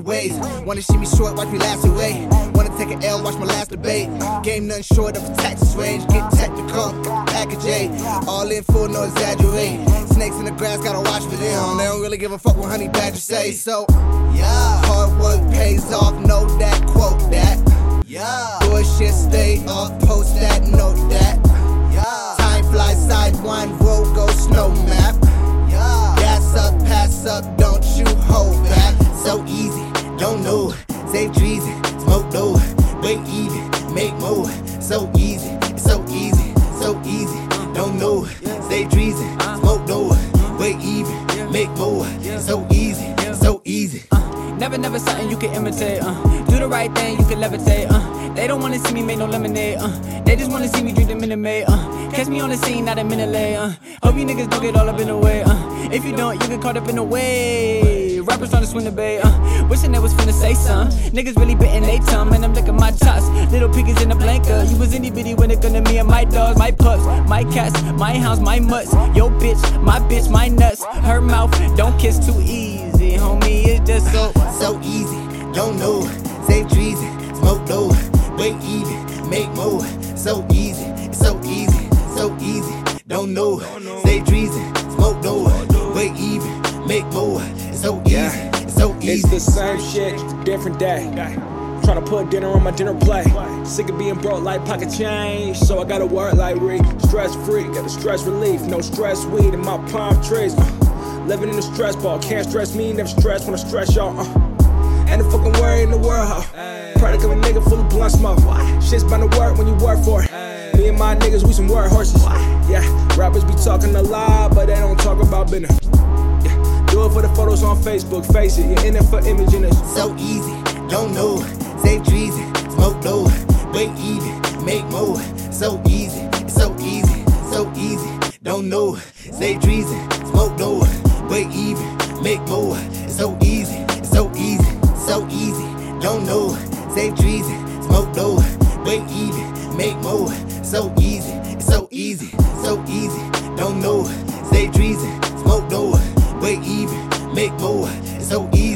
faster ways. Wanna see me short, watch me last away. Wanna take an L, watch my last debate. Game nothing short of a Texas range. Get technical, package A. All in full, no exaggerate. Snakes in the grass, gotta watch for them. They don't really give a fuck what honey badger say. So, yeah, hard work pays off, know that, quote that. Yeah, bullshit stay off, post know. Save treason, Never, never something you can imitate. Uh. Do the right thing, you can levitate. Uh. They don't wanna see me make no lemonade. Uh. They just wanna see me drink the Minute. Uh. Catch me on the scene, not a minute late. Uh. Hope you niggas don't get all up in the way. Uh. If you don't, you get caught up in the way. Rappers trying to swing the bait. Uh. Wishing they was finna say some. Niggas really bitten they tongue, and I'm licking my chops. Little piggies in the blanket. You was itty bitty when it come to me and my dogs, my pups, my cats, my hounds, my mutts. Yo bitch, my bitch, my nuts. Her mouth, don't kiss too easy, homie. It's just so. so easy. Don't know, save treason, smoke dough, wait even, make more. So easy, so easy, so easy. Don't know, save treason, smoke dough, wait even, make more. So easy, so easy. It's the same shit, different day. Tryna put dinner on my dinner plate. Sick of being broke like pocket change, so I gotta work like Rick. Stress free, got a stress relief, no stress weed in my palm trees. Living in the stress ball, can't stress me, never stress when I stress y'all. Uh. And the fucking worry in the world, huh? Product of a nigga full of blunt smoke. Shit's bound to work when you work for it. Me and my niggas, we some word horses. Yeah, rappers be talking a lot, but they don't talk about business. Yeah, do it for the photos on Facebook, face it, you're in it for imaging it. so easy. Don't know, save treason, smoke dough, wait even, make more. So easy, so easy, so easy. Don't know, save treason, smoke dough, we're even, make more. It's so easy, it's so easy, so easy. Don't know, say trees, smoke low, way even, make more. So easy, it's so easy, so easy. Don't know, say trees, smoke low, way even, make more. It's so easy.